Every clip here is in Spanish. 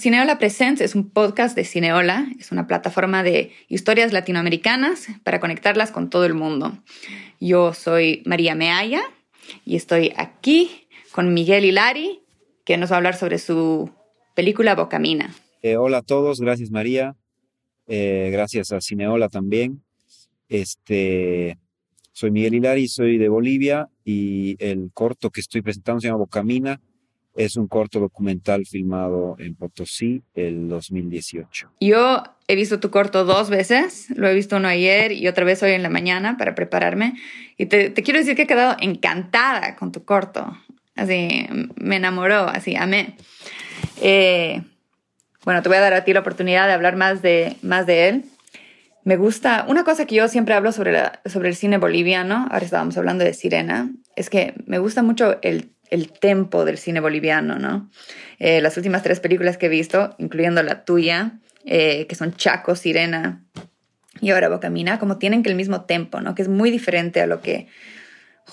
Cineola Presents es un podcast de Cineola, es una plataforma de historias latinoamericanas para conectarlas con todo el mundo. Yo soy María Meaya y estoy aquí con Miguel Hilari, que nos va a hablar sobre su película Bocamina. Eh, hola a todos, gracias María, eh, gracias a Cineola también. Este, soy Miguel Hilari, soy de Bolivia y el corto que estoy presentando se llama Bocamina es un corto documental filmado en Potosí el 2018. Yo he visto tu corto dos veces, lo he visto uno ayer y otra vez hoy en la mañana para prepararme. Y te, quiero decir que he quedado encantada con tu corto. Así, me enamoró, así, amé. Eh, bueno, te voy a dar a ti la oportunidad de hablar más de, más de él. Me gusta, una cosa que yo siempre hablo sobre, sobre el cine boliviano, ahora estábamos hablando de Sirena, es que me gusta mucho el el tempo del cine boliviano, ¿no? Eh, las últimas tres películas que he visto, incluyendo la tuya, eh, que son Chaco, Sirena y ahora Bocamina, como tienen que el mismo tempo, ¿no? Que es muy diferente a lo que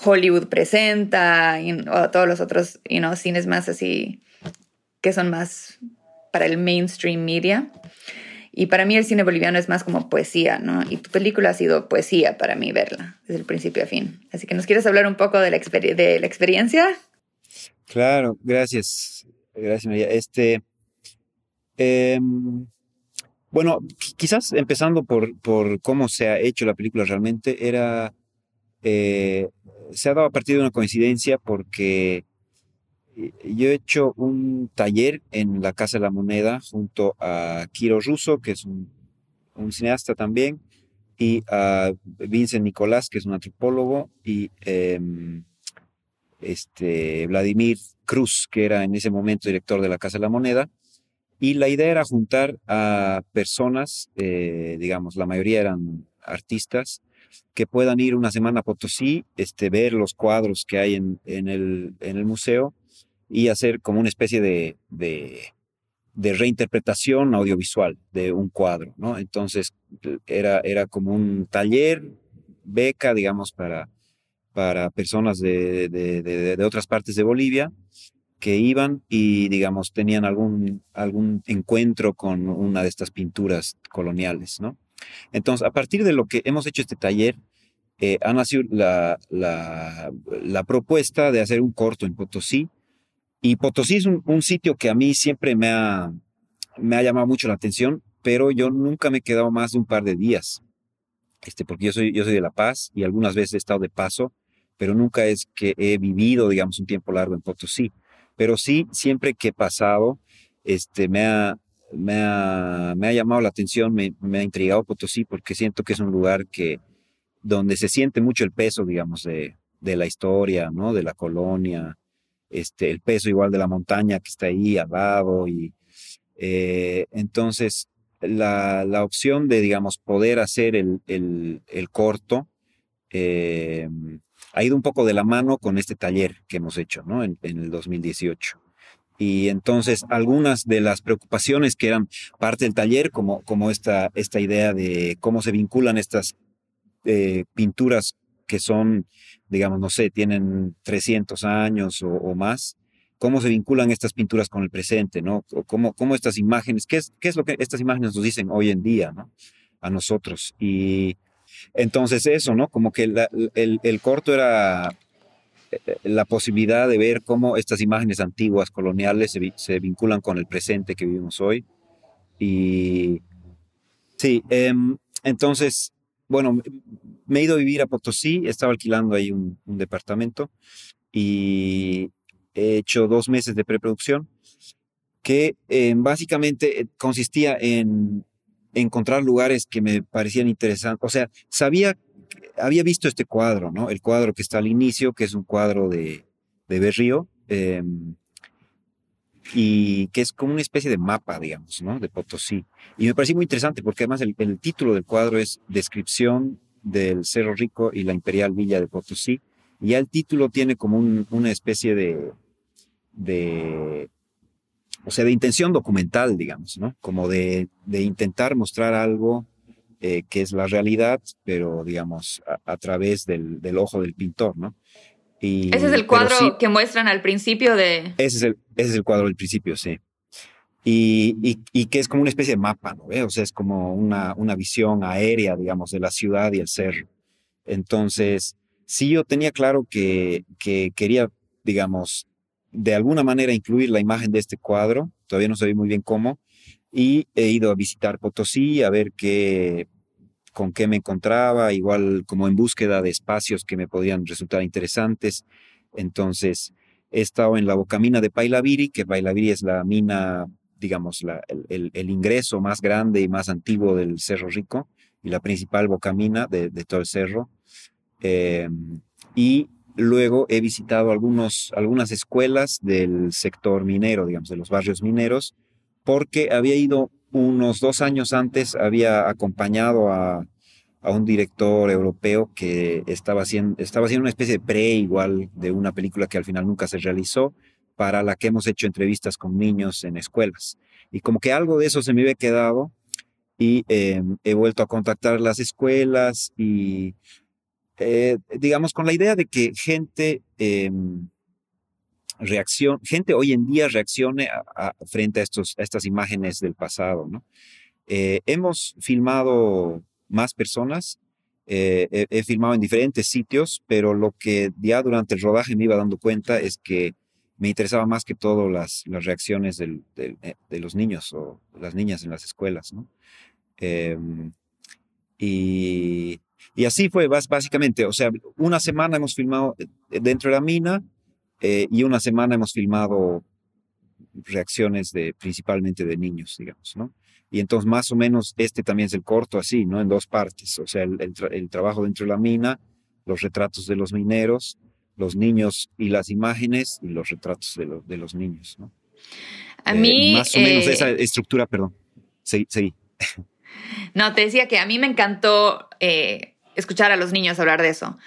Hollywood presenta o a todos los otros you know, cines más así, que son más para el mainstream media. Y para mí el cine boliviano es más como poesía, ¿no? Y tu película ha sido poesía para mí verla, desde el principio a fin. Así que nos quieres hablar un poco de la, de la experiencia. Claro, gracias. Gracias, María. Este, em, bueno, quizás empezando por, por cómo se ha hecho la película realmente, era, eh, se ha dado a partir de una coincidencia porque eh, yo he hecho un taller en la Casa de la Moneda junto a Kiro Russo, que es un, cineasta también, y a Vincent Nicolás, que es un antropólogo, y em, este, Vladimir Cruz, que era en ese momento director de la Casa de la Moneda, y la idea era juntar a personas, eh, digamos, la mayoría eran artistas, que puedan ir una semana a Potosí, este, ver los cuadros que hay en, el, en el, museo y hacer como una especie de, de, de, reinterpretación audiovisual de un cuadro, ¿no? Entonces era, era como un taller, beca, digamos, para, para personas de, de, otras partes de Bolivia que iban y, digamos, tenían algún, algún encuentro con una de estas pinturas coloniales, ¿no? Entonces, a partir de lo que hemos hecho este taller, eh, ha nacido la, la, la, propuesta de hacer un corto en Potosí. Y Potosí es un, un, sitio que a mí siempre me ha, me ha llamado mucho la atención, pero yo nunca me he quedado más de un par de días. Este, porque yo soy, yo soy de La Paz y algunas veces he estado de paso pero nunca es que he vivido, digamos, un tiempo largo en Potosí. Pero sí, siempre que he pasado, este, me ha, me ha, me ha llamado la atención, me, me, ha intrigado Potosí porque siento que es un lugar que, donde se siente mucho el peso, digamos, de, de la historia, ¿no? De la colonia, este, el peso igual de la montaña que está ahí al lado y eh, entonces la, la, opción de, digamos, poder hacer el, el, el corto eh, ha ido un poco de la mano con este taller que hemos hecho ¿no? en, el 2018. Y entonces algunas de las preocupaciones que eran parte del taller, como, como esta, esta idea de cómo se vinculan estas eh, pinturas que son, digamos, no sé, tienen 300 años o, más, cómo se vinculan estas pinturas con el presente, ¿no? Cómo, cómo estas imágenes, ¿qué es, qué es lo que estas imágenes nos dicen hoy en día, ¿no? A nosotros. Y, entonces eso, ¿no? Como que el, corto era eh, la posibilidad de ver cómo estas imágenes antiguas, coloniales, se, vinculan con el presente que vivimos hoy. Y sí, em, entonces, bueno, me he ido a vivir a Potosí, estaba alquilando ahí un, departamento y he hecho dos meses de preproducción que em, básicamente eh, consistía en encontrar lugares que me parecían interesantes. O sea, sabía, había visto este cuadro, ¿no? El cuadro que está al inicio, que es un cuadro de, de Berrío, em, y que es como una especie de mapa, digamos, ¿no? De Potosí. Y me pareció muy interesante porque además el, título del cuadro es Descripción del Cerro Rico y la Imperial Villa de Potosí. Y ya el título tiene como una especie de, de o sea, de intención documental, digamos, ¿no? Como de, de intentar mostrar algo eh, que es la realidad, pero digamos, a, través del, del, ojo del pintor, ¿no? Y, ese es el cuadro que muestran al principio de... Ese es el, ese es el cuadro del principio, sí. y, y, que es como una especie de mapa, ¿no? O sea, es como una, una visión aérea, digamos, de la ciudad y el cerro. Entonces, sí yo tenía claro que, que quería, digamos, de alguna manera incluir la imagen de este cuadro, todavía no sabía muy bien cómo, y he ido a visitar Potosí a ver qué, con qué me encontraba, igual como en búsqueda de espacios que me podían resultar interesantes. Entonces, he estado en la bocamina de Pailaviri, que Pailaviri es la mina digamos, el, ingreso más grande y más antiguo del Cerro Rico y la principal bocamina de, todo el cerro. Em, y luego he visitado algunos, algunas escuelas del sector minero, digamos, de los barrios mineros, porque había ido unos dos años antes, había acompañado a, a un director europeo que estaba haciendo, estaba haciendo una especie de pre igual de una película que al final nunca se realizó, para la que hemos hecho entrevistas con niños en escuelas. Y como que algo de eso se me había quedado y em, he vuelto a contactar las escuelas y eh, digamos con la idea de que gente eh, gente hoy en día reaccione frente a, estos, estas imágenes del pasado. ¿no? Eh, hemos filmado más personas, he, he filmado en diferentes sitios, pero lo que ya durante el rodaje me iba dando cuenta es que me interesaba más que todo las, las reacciones del, eh, de los niños o las niñas en las escuelas, ¿no? Em, y, y, así fue básicamente, o sea, una semana hemos filmado eh, dentro de la mina eh, y una semana hemos filmado reacciones de principalmente de niños, digamos, ¿no? Y entonces más o menos este también es el corto así, ¿no? En dos partes, o sea, el, el, el trabajo dentro de la mina, los retratos de los mineros los niños y las imágenes y los retratos de, de los niños. ¿no? A mí... Eh, más o menos esa eh, estructura, perdón. Seguí. Sí. No, te decía que a mí me encantó eh, escuchar a los niños hablar de eso.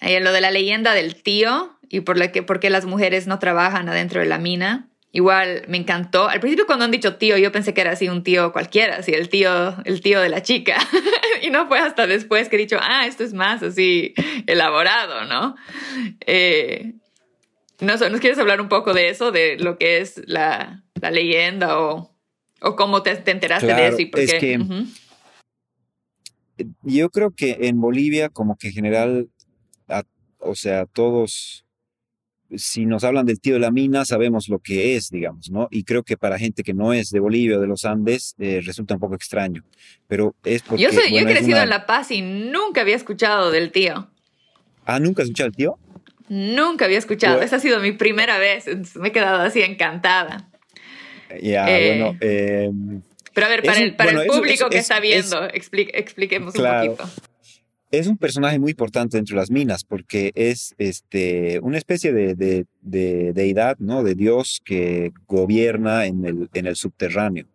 lo de la leyenda del tío y por, que, qué las mujeres no trabajan adentro de la mina. Igual me encantó. Al principio cuando han dicho tío, yo pensé que era así un tío cualquiera, así el tío, el tío de la chica. y no fue hasta después que he dicho, ah, esto es más así elaborado, ¿no? Eh, no sé, ¿nos quieres hablar un poco de eso, de lo que es la, la leyenda o, o, cómo te, te enteraste de eso? Y por es que yo creo que en Bolivia como que en general, o sea, todos si nos hablan del tío de la mina, sabemos lo que es, digamos, ¿no? Y creo que para gente que no es de Bolivia o de los Andes, eh, resulta un poco extraño. Pero es porque. Yo, soy, yo he crecido en La Paz y nunca había escuchado del tío. Ah, ¿nunca has escuchado del tío? Nunca había escuchado. Esa ha sido mi primera vez. Me he quedado así encantada. Ya, eh, bueno. Em, pero a ver, para, el, para el, público que está viendo, expliquemos un poquito es un personaje muy importante dentro de las minas porque es este, una especie de, deidad, ¿no? De Dios que gobierna en el, en el subterráneo.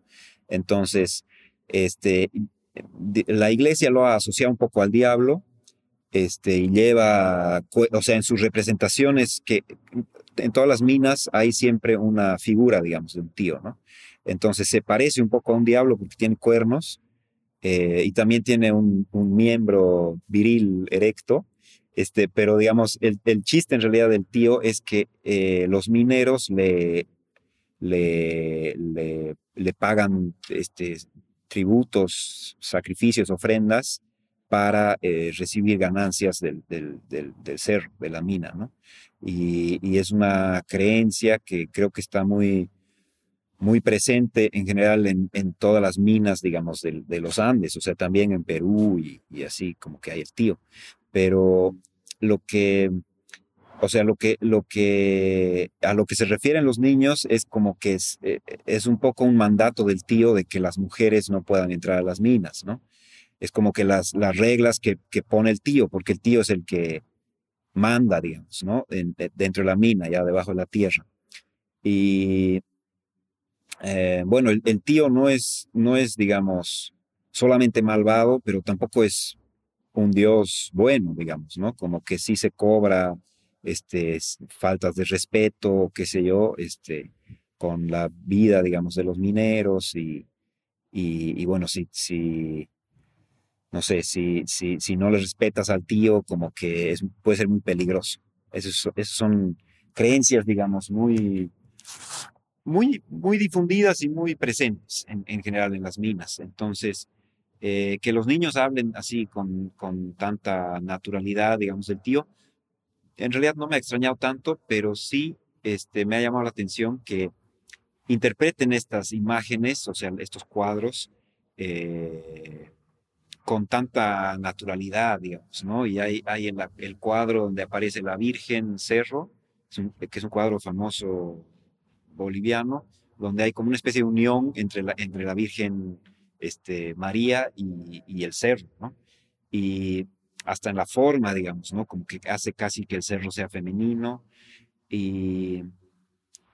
Entonces, este, la iglesia lo ha asociado un poco al diablo este, y lleva, o sea, en sus representaciones, que en todas las minas hay siempre una figura, digamos, de un tío, ¿no? Entonces se parece un poco a un diablo porque tiene cuernos eh, y también tiene un, miembro viril erecto. Este, pero digamos, el, chiste en realidad del tío es que eh, los mineros le, le, le, pagan este, tributos, sacrificios, ofrendas para eh, recibir ganancias del, del, del, cerro, de la mina, ¿no? Y, y, es una creencia que creo que está muy, muy presente en general en, todas las minas, digamos, de, los Andes, o sea, también en Perú y, así como que hay el tío. Pero lo que, o sea, lo que, lo que, a lo que se refieren los niños es como que es, eh, es un poco un mandato del tío de que las mujeres no puedan entrar a las minas, ¿no? Es como que las, las reglas que, que pone el tío, porque el tío es el que manda, digamos, ¿no? dentro de la mina, ya debajo de la tierra. Y eh, bueno, el, tío no es, no es, digamos, solamente malvado, pero tampoco es un dios bueno, digamos, ¿no? Como que sí se cobra este, faltas de respeto, qué sé yo, este, con la vida, digamos, de los mineros y, y, bueno, si, si, no sé, si, si, si no le respetas al tío, como que puede ser muy peligroso. Esas son creencias, digamos, muy muy, muy difundidas y muy presentes en, en general en las minas. Entonces, eh, que los niños hablen así con, con tanta naturalidad, digamos, del tío, en realidad no me ha extrañado tanto, pero sí este, me ha llamado la atención que interpreten estas imágenes, o sea, estos cuadros, eh, con tanta naturalidad, digamos, ¿no? Y hay, hay en el cuadro donde aparece la Virgen Cerro, que es un cuadro famoso boliviano, donde hay como una especie de unión entre la, entre la Virgen este, María y, el cerro, ¿no? Y hasta en la forma, digamos, ¿no? Como que hace casi que el cerro sea femenino. Y,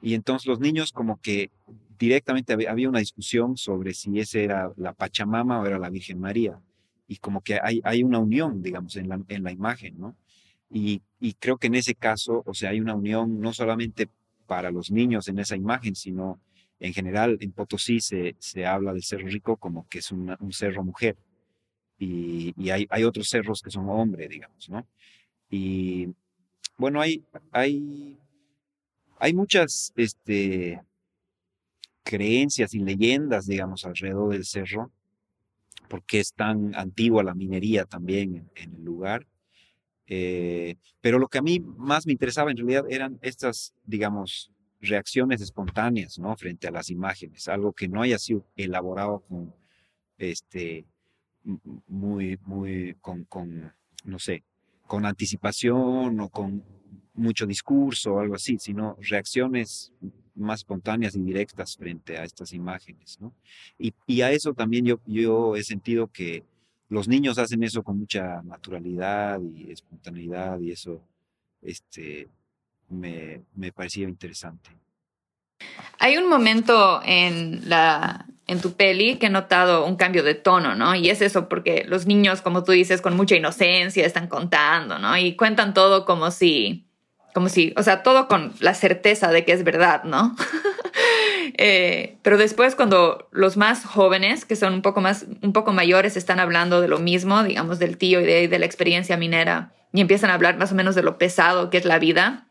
y entonces los niños como que directamente había, una discusión sobre si ese era la Pachamama o era la Virgen María. Y como que hay, hay una unión, digamos, en la, en la imagen, ¿no? Y, y, creo que en ese caso, o sea, hay una unión no solamente para los niños en esa imagen, sino en general en Potosí se, se habla del Cerro Rico como que es un cerro mujer y, y hay, hay, otros cerros que son hombre, digamos, ¿no? Y bueno, hay, hay, hay muchas este, creencias y leyendas, digamos, alrededor del cerro, porque es tan antigua la minería también en, el lugar. Eh, pero lo que a mí más me interesaba en realidad eran estas, digamos, reacciones espontáneas, ¿no? Frente a las imágenes, algo que no haya sido elaborado con, este, muy, muy, con, con, no sé, con anticipación o con mucho discurso o algo así, sino reacciones más espontáneas y directas frente a estas imágenes, ¿no? Y, a eso también yo, yo he sentido que los niños hacen eso con mucha naturalidad y espontaneidad y eso, este, me, me parecía interesante. Hay un momento en, la, en tu peli que he notado un cambio de tono, ¿no? Y es eso porque los niños, como tú dices, con mucha inocencia están contando, ¿no? Y cuentan todo como si, como si, o sea, todo con la certeza de que es verdad, ¿no? Eh, pero después cuando los más jóvenes, que son un poco más, un poco mayores, están hablando de lo mismo, digamos, del tío y de, la experiencia minera, y empiezan a hablar más o menos de lo pesado que es la vida,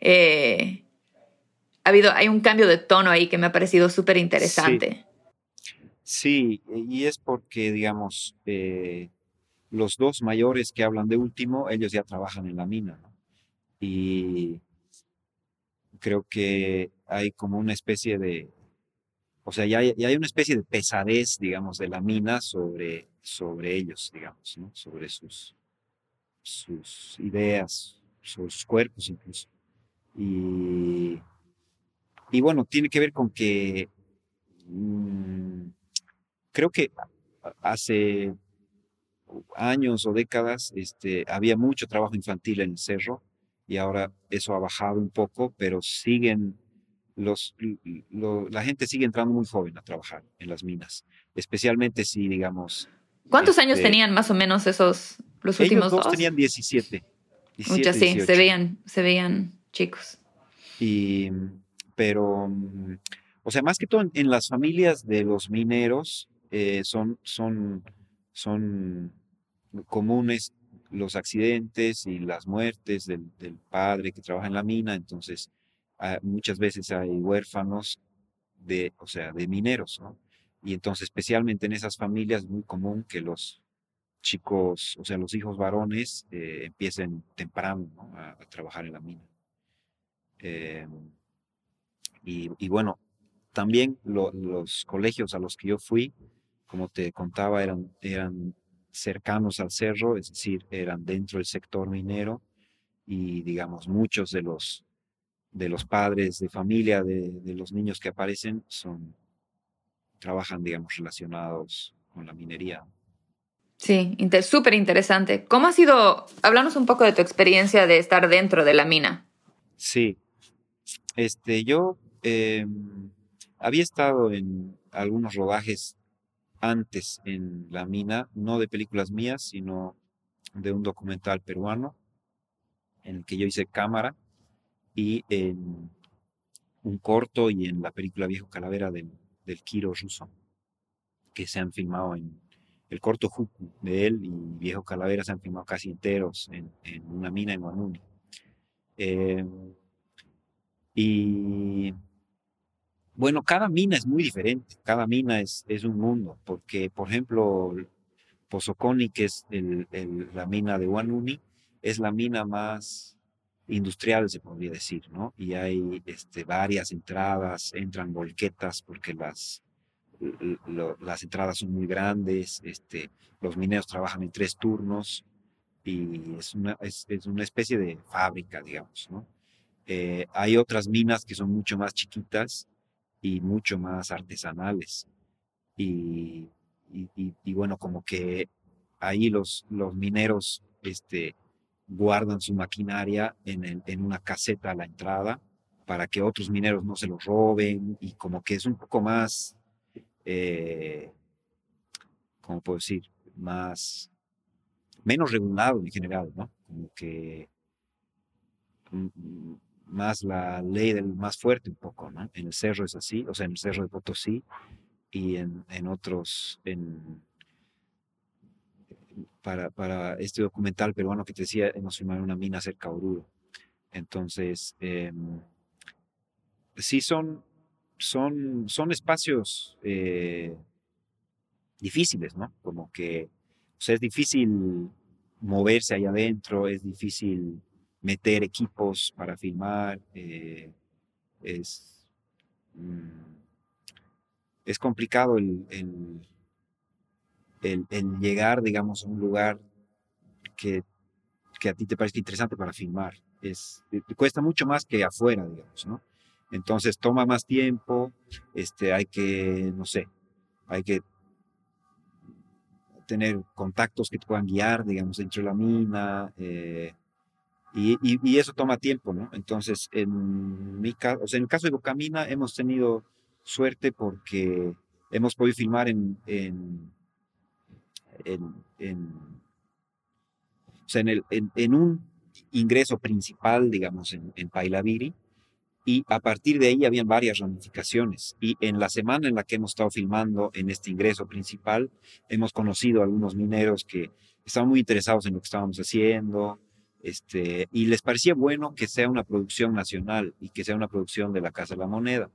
eh, ha habido, hay un cambio de tono ahí que me ha parecido súper interesante. Sí. y es porque, digamos, eh, los dos mayores que hablan de último, ellos ya trabajan en la mina, Y creo que hay como una especie de, o sea, ya hay, hay, una especie de pesadez, digamos, de la mina sobre, sobre ellos, digamos, ¿no? sobre sus, sus ideas, sus cuerpos incluso. Y, y bueno, tiene que ver con que mm, creo que hace años o décadas este, había mucho trabajo infantil en el cerro y ahora eso ha bajado un poco, pero siguen los, la gente sigue entrando muy joven a trabajar en las minas, especialmente si, digamos... ¿Cuántos años este tenían más o menos esos, los últimos dos? tenían 17. 17 sí, se veían, se veían chicos. Y, pero, o sea, más que todo en, las familias de los mineros eh, son, son, son comunes los accidentes y las muertes del, padre que trabaja en la mina, entonces ah, muchas veces hay huérfanos de, o sea, de mineros, ¿no? Y entonces, especialmente en esas familias, es muy común que los chicos, o sea, los hijos varones, eh, empiecen temprano a, trabajar en la mina. Eh, y, bueno, también los colegios a los que yo fui, como te contaba, eran, eran cercanos al cerro, es decir, eran dentro del sector minero y digamos muchos de los, de los padres de familia de, de los niños que aparecen son, trabajan, digamos, relacionados con la minería. Sí, súper interesante. ¿Cómo ha sido? Háblanos un poco de tu experiencia de estar dentro de la mina. Sí, este, yo em, había estado en algunos rodajes antes en la mina, no de películas mías, sino de un documental peruano en el que yo hice cámara y en un corto y en la película Viejo Calavera del, del Kiro ruso, que se han filmado en el corto Juku de él y Viejo Calavera se han filmado casi enteros en, una mina en Guanuni. Em, y, Bueno, cada mina es muy diferente, cada mina es, es un mundo, porque, por ejemplo, Pozoconi, que es la mina de Wanuni, es la mina más industrial, se podría decir, ¿no? Y hay este, varias entradas, entran volquetas porque las, las entradas son muy grandes, este, los mineros trabajan en tres turnos y es una, es, una especie de fábrica, digamos, ¿no? Eh, hay otras minas que son mucho más chiquitas y mucho más artesanales. Y, y, bueno, como que ahí los, los mineros este, guardan su maquinaria en, en, una caseta a la entrada para que otros mineros no se los roben y como que es un poco más, eh, ¿cómo puedo decir? Más, menos regulado en general, ¿no? Como que mm, más la ley del más fuerte un poco, ¿no? En el cerro es así, o sea, en el cerro de Potosí y en, en otros, en, para, para, este documental peruano que te decía, hemos filmado una mina cerca de Oruro. Entonces, em, sí son, son, son espacios eh, difíciles, ¿no? Como que, o sea, es difícil moverse ahí adentro, es difícil meter equipos para filmar, eh, es, mm, es complicado el, el, llegar, digamos, a un lugar que, que, a ti te parezca interesante para filmar. Es, cuesta mucho más que afuera, digamos, ¿no? Entonces toma más tiempo, este, hay que, no sé, hay que tener contactos que te puedan guiar, digamos, dentro de la mina, eh, y, eso toma tiempo, ¿no? Entonces, en mi caso, o sea, en el caso de Bocamina hemos tenido suerte porque hemos podido filmar en, en, en, o sea, en, el, en, un ingreso principal, digamos, en, en Pailaviri, y a partir de ahí habían varias ramificaciones. Y en la semana en la que hemos estado filmando en este ingreso principal, hemos conocido a algunos mineros que estaban muy interesados en lo que estábamos haciendo, este, y les parecía bueno que sea una producción nacional y que sea una producción de la Casa de la Moneda.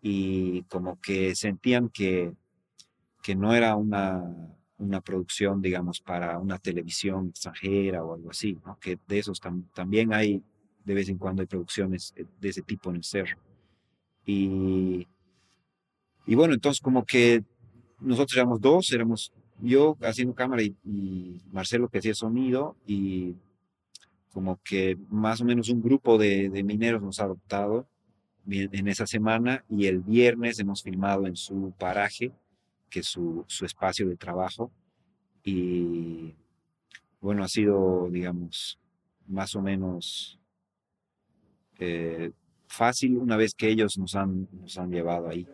Y como que sentían que, que no era una, una producción, digamos, para una televisión extranjera o algo así, ¿no? que de esos también hay, de vez en cuando hay producciones eh, de ese tipo en el cerro. Y, y bueno, entonces como que nosotros éramos dos, éramos yo haciendo cámara y, y Marcelo que hacía sonido y como que más o menos un grupo de, mineros nos ha adoptado en esa semana y el viernes hemos filmado en su paraje, que es su, espacio de trabajo. Y bueno, ha sido, digamos, más o menos eh, fácil una vez que ellos nos han, nos han llevado ahí.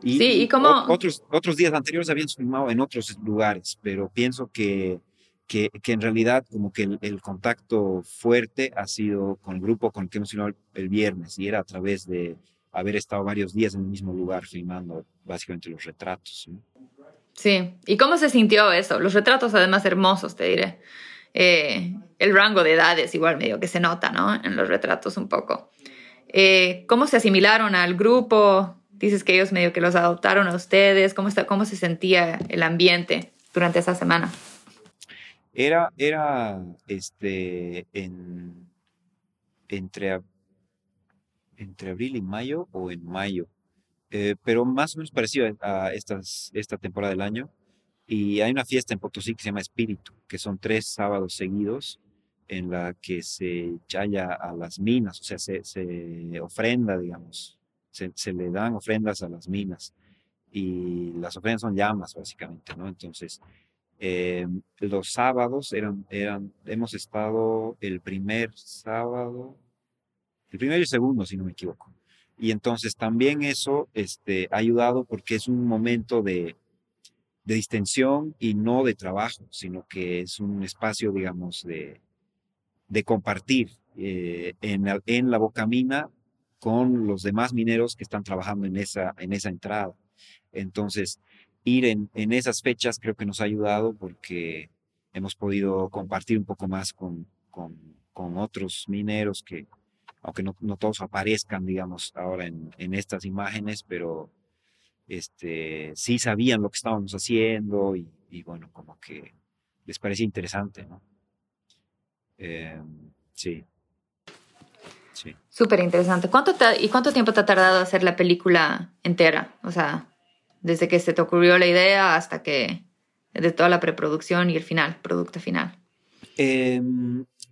Y, sí, y como... Otros, otros días anteriores habíamos filmado en otros lugares, pero pienso que que, en realidad como que el, contacto fuerte ha sido con el grupo con el que hemos filmado el, viernes y era a través de haber estado varios días en el mismo lugar filmando básicamente los retratos. Sí, ¿y cómo se sintió eso? Los retratos además hermosos, te diré. Eh, el rango de edades igual medio que se nota, ¿no? En los retratos un poco. Eh, ¿Cómo se asimilaron al grupo? Dices que ellos medio que los adoptaron a ustedes. ¿Cómo, está, cómo se sentía el ambiente durante esa semana? Era, era este, en, entre, entre abril y mayo o en mayo, eh, pero más o menos parecido a estas, esta temporada del año. Y hay una fiesta en Potosí que se llama Espíritu, que son tres sábados seguidos en la que se chaya a las minas, o sea, se, se ofrenda, digamos, se, se, le dan ofrendas a las minas. Y las ofrendas son llamas, básicamente, ¿no? Entonces, eh, los sábados eran, eran, hemos estado el primer sábado, el primero y segundo, si no me equivoco. Y entonces también eso este, ha ayudado porque es un momento de, de distensión y no de trabajo, sino que es un espacio, digamos, de, de compartir eh, en, en la bocamina con los demás mineros que están trabajando en esa, en esa entrada. Entonces, ir en, en, esas fechas creo que nos ha ayudado porque hemos podido compartir un poco más con, con, con otros mineros que, aunque no, no todos aparezcan, digamos, ahora en, en, estas imágenes, pero este, sí sabían lo que estábamos haciendo y, bueno, como que les parecía interesante, ¿no? Eh, sí. Sí. Súper interesante. ¿Cuánto ¿Y cuánto tiempo te ha tardado hacer la película entera? O sea, desde que se te ocurrió la idea hasta que, de toda la preproducción y el final, producto final. Eh,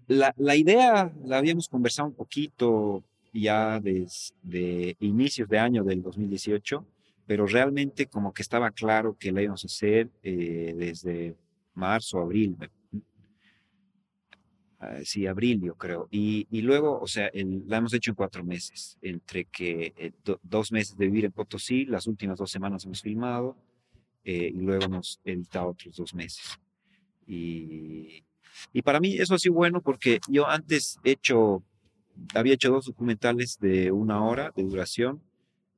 la, la, idea la habíamos conversado un poquito ya desde inicios de año del 2018, pero realmente como que estaba claro que la íbamos a hacer eh, desde marzo, abril, Ah, sí, abril yo creo. Y, y luego, o sea, la hemos hecho en cuatro meses, entre que eh, dos meses de vivir en Potosí, las últimas dos semanas hemos filmado eh, y luego hemos editado otros dos meses. Y, y para mí eso ha sido bueno porque yo antes he hecho, había hecho dos documentales de una hora de duración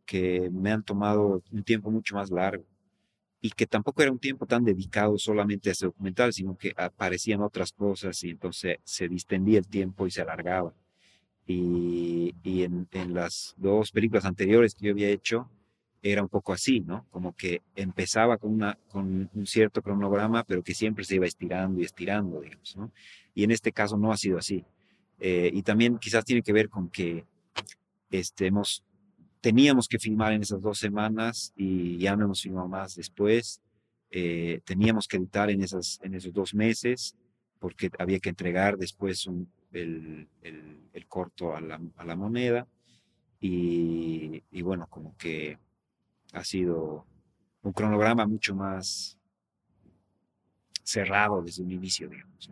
que me han tomado un tiempo mucho más largo y que tampoco era un tiempo tan dedicado solamente a ese documental, sino que aparecían otras cosas y entonces se distendía el tiempo y se alargaba. Y, y en, las dos películas anteriores que yo había hecho, era un poco así, ¿no? Como que empezaba con, una, con un cierto cronograma, pero que siempre se iba estirando y estirando, digamos, ¿no? Y en este caso no ha sido así. Eh, y también quizás tiene que ver con que este, hemos teníamos que filmar en esas dos semanas y ya no hemos filmado más después. Eh, teníamos que editar en, esas, en esos dos meses porque había que entregar después el, el, corto a la, a la moneda. Y, bueno, como que ha sido un cronograma mucho más cerrado desde un inicio, digamos.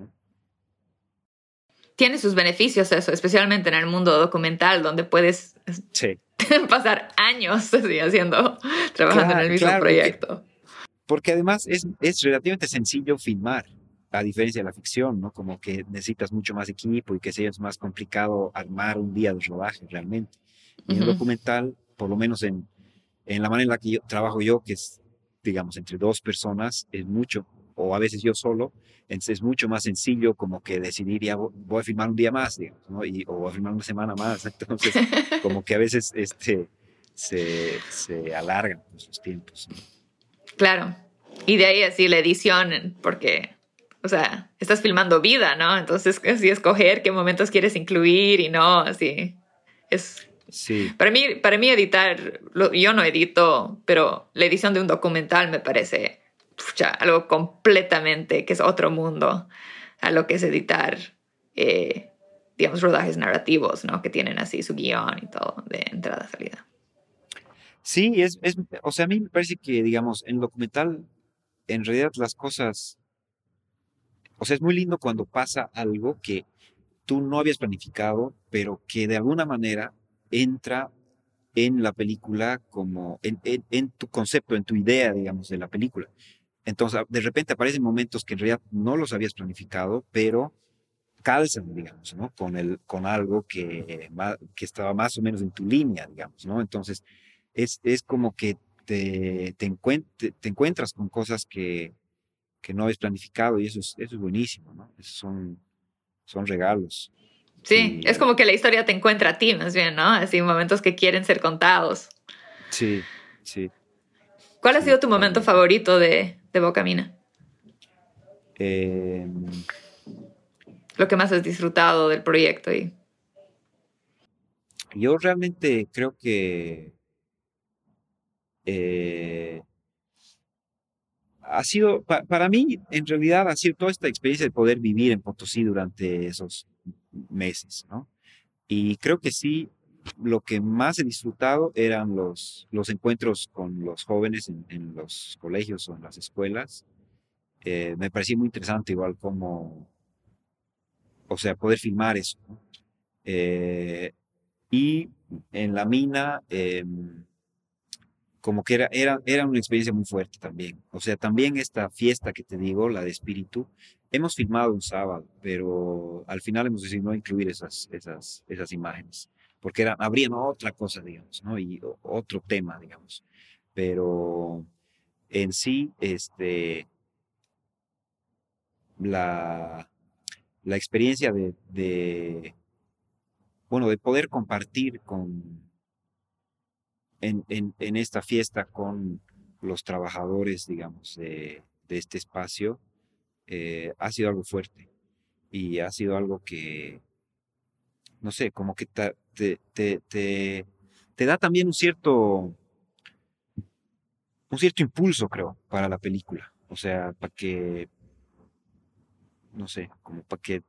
Tiene sus beneficios eso, especialmente en el mundo documental, donde puedes sí. pasar años así, haciendo, trabajando en el mismo proyecto. Porque, además es, es relativamente sencillo filmar, a diferencia de la ficción, ¿no? Como que necesitas mucho más equipo y que sea es más complicado armar un día de rodaje realmente. Y en el documental, por lo menos en, en la manera en la que yo, trabajo yo, que es, digamos, entre dos personas, es mucho, o a veces yo solo, entonces es mucho más sencillo como que decidir, ya voy a filmar un día más, digamos, ¿no? Y, o voy a filmar una semana más. Entonces, como que a veces este, se, se alargan esos tiempos. Claro. Y de ahí así la edición, porque, o sea, estás filmando vida, ¿no? Entonces, así escoger qué momentos quieres incluir y no, así. Es, Sí. Para mí, para mí editar, yo no edito, pero la edición de un documental me parece algo completamente que es otro mundo a lo que es editar, eh, digamos, rodajes narrativos, ¿no? Que tienen así su guion y todo de entrada, salida. Sí, es, es, o sea, a mí me parece que, digamos, en documental, en realidad las cosas, o sea, es muy lindo cuando pasa algo que tú no habías planificado, pero que de alguna manera entra en la película como en, en, tu concepto, en tu idea, digamos, de la película. Entonces, de repente aparecen momentos que en realidad no los habías planificado, pero calzan, digamos, ¿no? Con, el, con algo que, que estaba más o menos en tu línea, digamos, ¿no? Entonces, es, es como que te, te, te encuentras con cosas que, que no habías planificado y eso es, eso es buenísimo, ¿no? Esos son, son regalos. Sí, es como que la historia te encuentra a ti, más bien, ¿no? Así momentos que quieren ser contados. Sí, sí. ¿Cuál ha sido tu momento favorito de, de Bocamina? Eh, Lo que más has disfrutado del proyecto. Y... Yo realmente creo que eh, ha sido, para mí, en realidad, ha sido toda esta experiencia de poder vivir en Potosí durante esos meses, ¿no? Y creo que sí, lo que más he disfrutado eran los, los encuentros con los jóvenes en, los colegios o en las escuelas. Eh, me parecía muy interesante igual como, o sea, poder filmar eso. Eh, y en la mina, em, como que era, era, era una experiencia muy fuerte también. O sea, también esta fiesta que te digo, la de espíritu, hemos filmado un sábado, pero al final hemos decidido no incluir esas, esas, esas imágenes porque era, habrían otra cosa, digamos, ¿no? Y otro tema, digamos. Pero en sí, este, la, la experiencia de, bueno, de poder compartir con, en, en, esta fiesta con los trabajadores, digamos, de, de este espacio, eh, ha sido algo fuerte y ha sido algo que, no sé, como que te, te, te, da también un cierto, un cierto impulso, creo, para la película. O sea, para que, no sé, como para que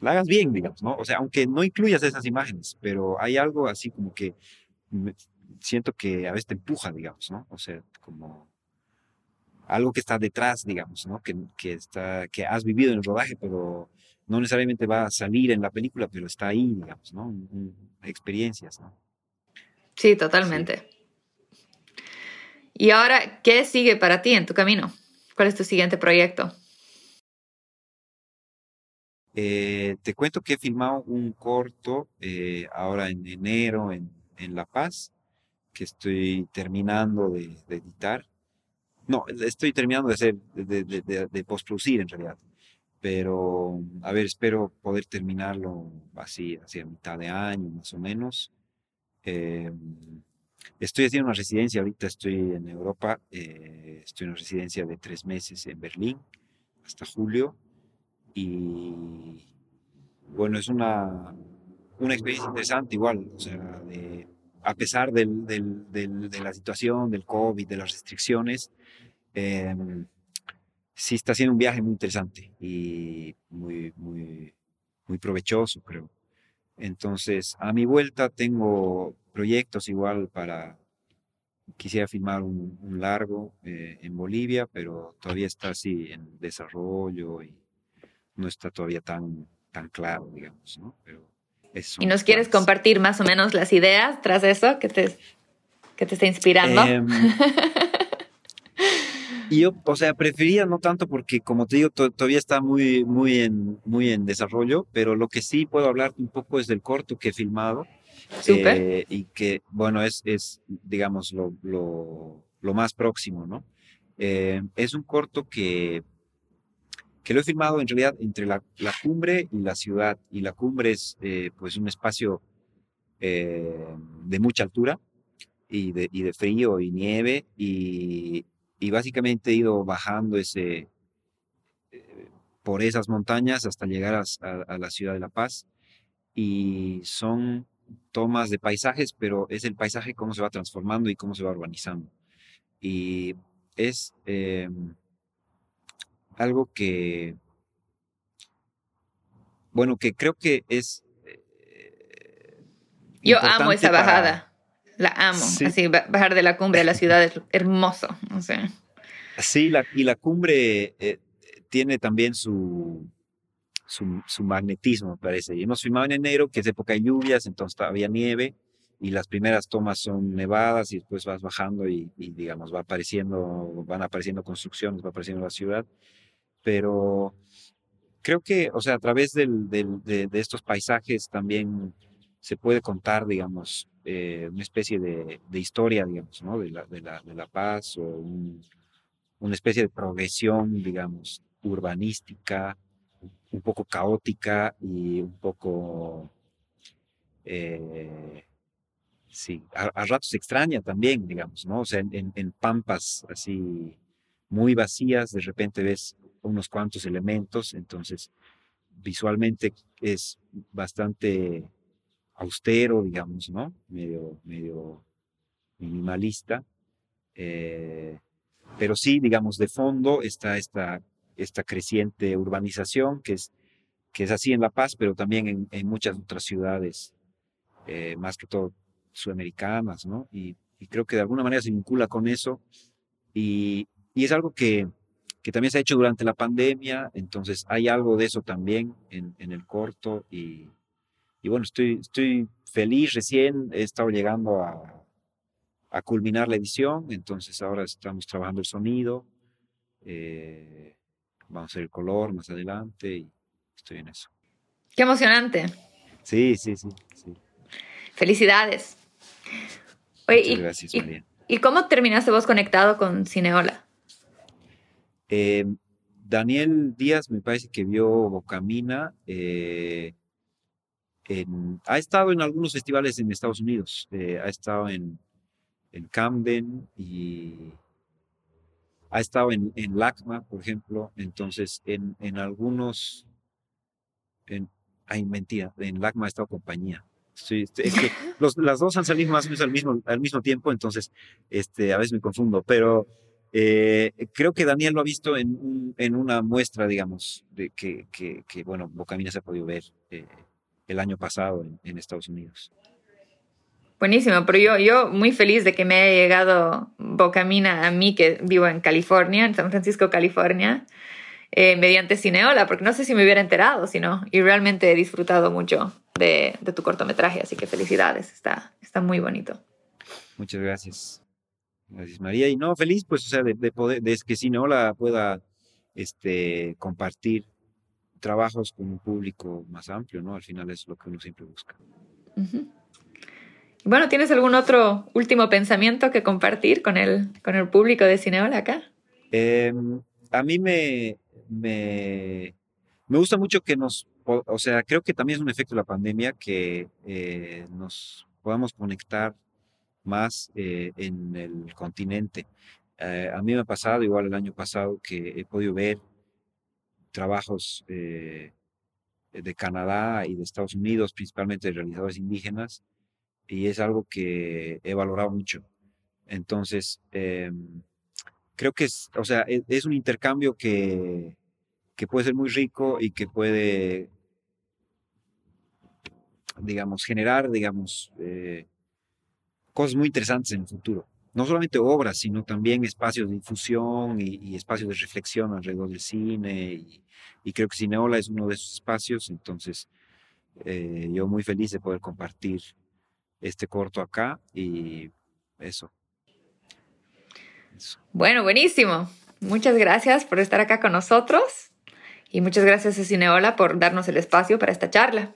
la hagas bien, digamos, ¿no? O sea, aunque no incluyas esas imágenes, pero hay algo así como que siento que a veces te empuja, digamos, ¿no? O sea, como algo que está detrás, digamos, ¿no? Que, que, está, que has vivido en el rodaje, pero no necesariamente va a salir en la película, pero está ahí, digamos, ¿no? Experiencias, ¿no? Sí, totalmente. Y ahora, ¿qué sigue para ti en tu camino? ¿Cuál es tu siguiente proyecto? Eh, te cuento que he filmado un corto eh, ahora en enero en, en, La Paz, que estoy terminando de, editar. No, estoy terminando de hacer, de, de, de postproducir en realidad. Pero, a ver, espero poder terminarlo así, hacia mitad de año más o menos. Eh, estoy haciendo una residencia, ahorita estoy en Europa, eh, estoy en una residencia de tres meses en Berlín hasta julio y bueno, es una, una experiencia interesante igual, o sea, a pesar del, del, de la situación, del COVID, de las restricciones, em, sí está siendo un viaje muy interesante y muy, muy, muy provechoso, creo. Entonces, a mi vuelta tengo proyectos igual para, quisiera filmar un, largo eh, en Bolivia, pero todavía está así en desarrollo y no está todavía tan, tan claro, digamos, ¿no? Pero ¿Y nos quieres compartir más o menos las ideas tras eso que te, que te está inspirando? Em, Y yo, o sea, prefería no tanto porque, como te digo, todavía está muy, muy, en, muy en desarrollo, pero lo que sí puedo hablar un poco es del corto que he filmado. Eh, y que, bueno, es, es digamos, lo, lo, lo más próximo, ¿no? Eh, es un corto que, que lo he filmado en realidad entre la, la cumbre y la ciudad. Y la cumbre es, eh, pues, un espacio de mucha altura y de, y de frío y nieve y y básicamente he ido bajando ese, eh, por esas montañas hasta llegar a, la ciudad de La Paz. Y son tomas de paisajes, pero es el paisaje cómo se va transformando y cómo se va urbanizando. Y es em, algo que, bueno, que creo que es... Eh, Yo amo esa bajada. La amo. Así, bajar de la cumbre de la ciudad es hermoso. O sea. Sí, la, y la cumbre eh, tiene también su, su, magnetismo, me parece. Y hemos filmado en enero, que es época de lluvias, entonces había nieve y las primeras tomas son nevadas y después vas bajando y, digamos, va apareciendo, van apareciendo construcciones, va apareciendo la ciudad. Pero creo que, o sea, a través del, de, de, estos paisajes también se puede contar, digamos, eh, una especie de, historia, digamos, ¿no? De la, de la, de la paz o una especie de progresión, digamos, urbanística, un poco caótica y un poco, eh, sí, a, ratos extraña también, digamos, ¿no? O sea, en, en, pampas así muy vacías, de repente ves unos cuantos elementos, entonces visualmente es bastante austero, digamos, ¿no? Medio, medio minimalista. Eh, pero sí, digamos, de fondo está esta, esta creciente urbanización que es, que es así en La Paz, pero también en, muchas otras ciudades, eh, más que todo sudamericanas, ¿no? Y, creo que de alguna manera se vincula con eso. Y, y es algo que, que, también se ha hecho durante la pandemia, entonces hay algo de eso también en, en el corto y, y bueno, estoy, estoy feliz, recién he estado llegando a, a culminar la edición, entonces ahora estamos trabajando el sonido, eh, vamos a hacer el color más adelante y estoy en eso. Qué emocionante. Sí, sí, sí. Felicidades. Muchas y, gracias, María. Y, cómo terminaste vos conectado con Cineola? Eh, Daniel Díaz me parece que vio Bocamina. Eh, ha estado en algunos festivales en Estados Unidos. ha estado en, en Camden y ha estado en, en LACMA, por ejemplo. Entonces, en, en algunos. En, ay, mentira, en LACMA ha estado compañía. Sí, este, es que los, las dos han salido más o menos al mismo, al mismo tiempo, entonces este, a veces me confundo, pero eh, creo que Daniel lo ha visto en, en una muestra, digamos, de que, que, que, bueno, Bocamina se ha podido ver eh, el año pasado en, en Estados Unidos. Buenísimo, pero yo, yo muy feliz de que me haya llegado Bocamina a mí, que vivo en California, en San Francisco, California, eh, mediante Cineola, porque no sé si me hubiera enterado, sino, y realmente he disfrutado mucho de, de, tu cortometraje, así que felicidades, está, está muy bonito. Muchas gracias. Gracias, María. Y no, feliz, pues, o sea, de, de poder, de que Cineola pueda este, compartir trabajos con un público más amplio, ¿no? Al final es lo que uno siempre busca. Uh -huh. Bueno, ¿tienes algún otro último pensamiento que compartir con el, con el público de Cineola acá? Eh, a mí me, me, me, gusta mucho que nos, o, o, sea, creo que también es un efecto de la pandemia que eh, nos podamos conectar más eh, en el continente. Eh, a mí me ha pasado, igual el año pasado, que he podido ver trabajos eh, de Canadá y de Estados Unidos, principalmente de realizadores indígenas, y es algo que he valorado mucho. Entonces, eh, creo que es, o sea, es, es un intercambio que, que, puede ser muy rico y que puede, digamos, generar, digamos, eh, cosas muy interesantes en el futuro. No solamente obras, sino también espacios de difusión y, y espacios de reflexión alrededor del cine. Y, creo que Cineola es uno de esos espacios. Entonces, eh, yo muy feliz de poder compartir este corto acá y eso. eso. Bueno, buenísimo. Muchas gracias por estar acá con nosotros y muchas gracias a Cineola por darnos el espacio para esta charla.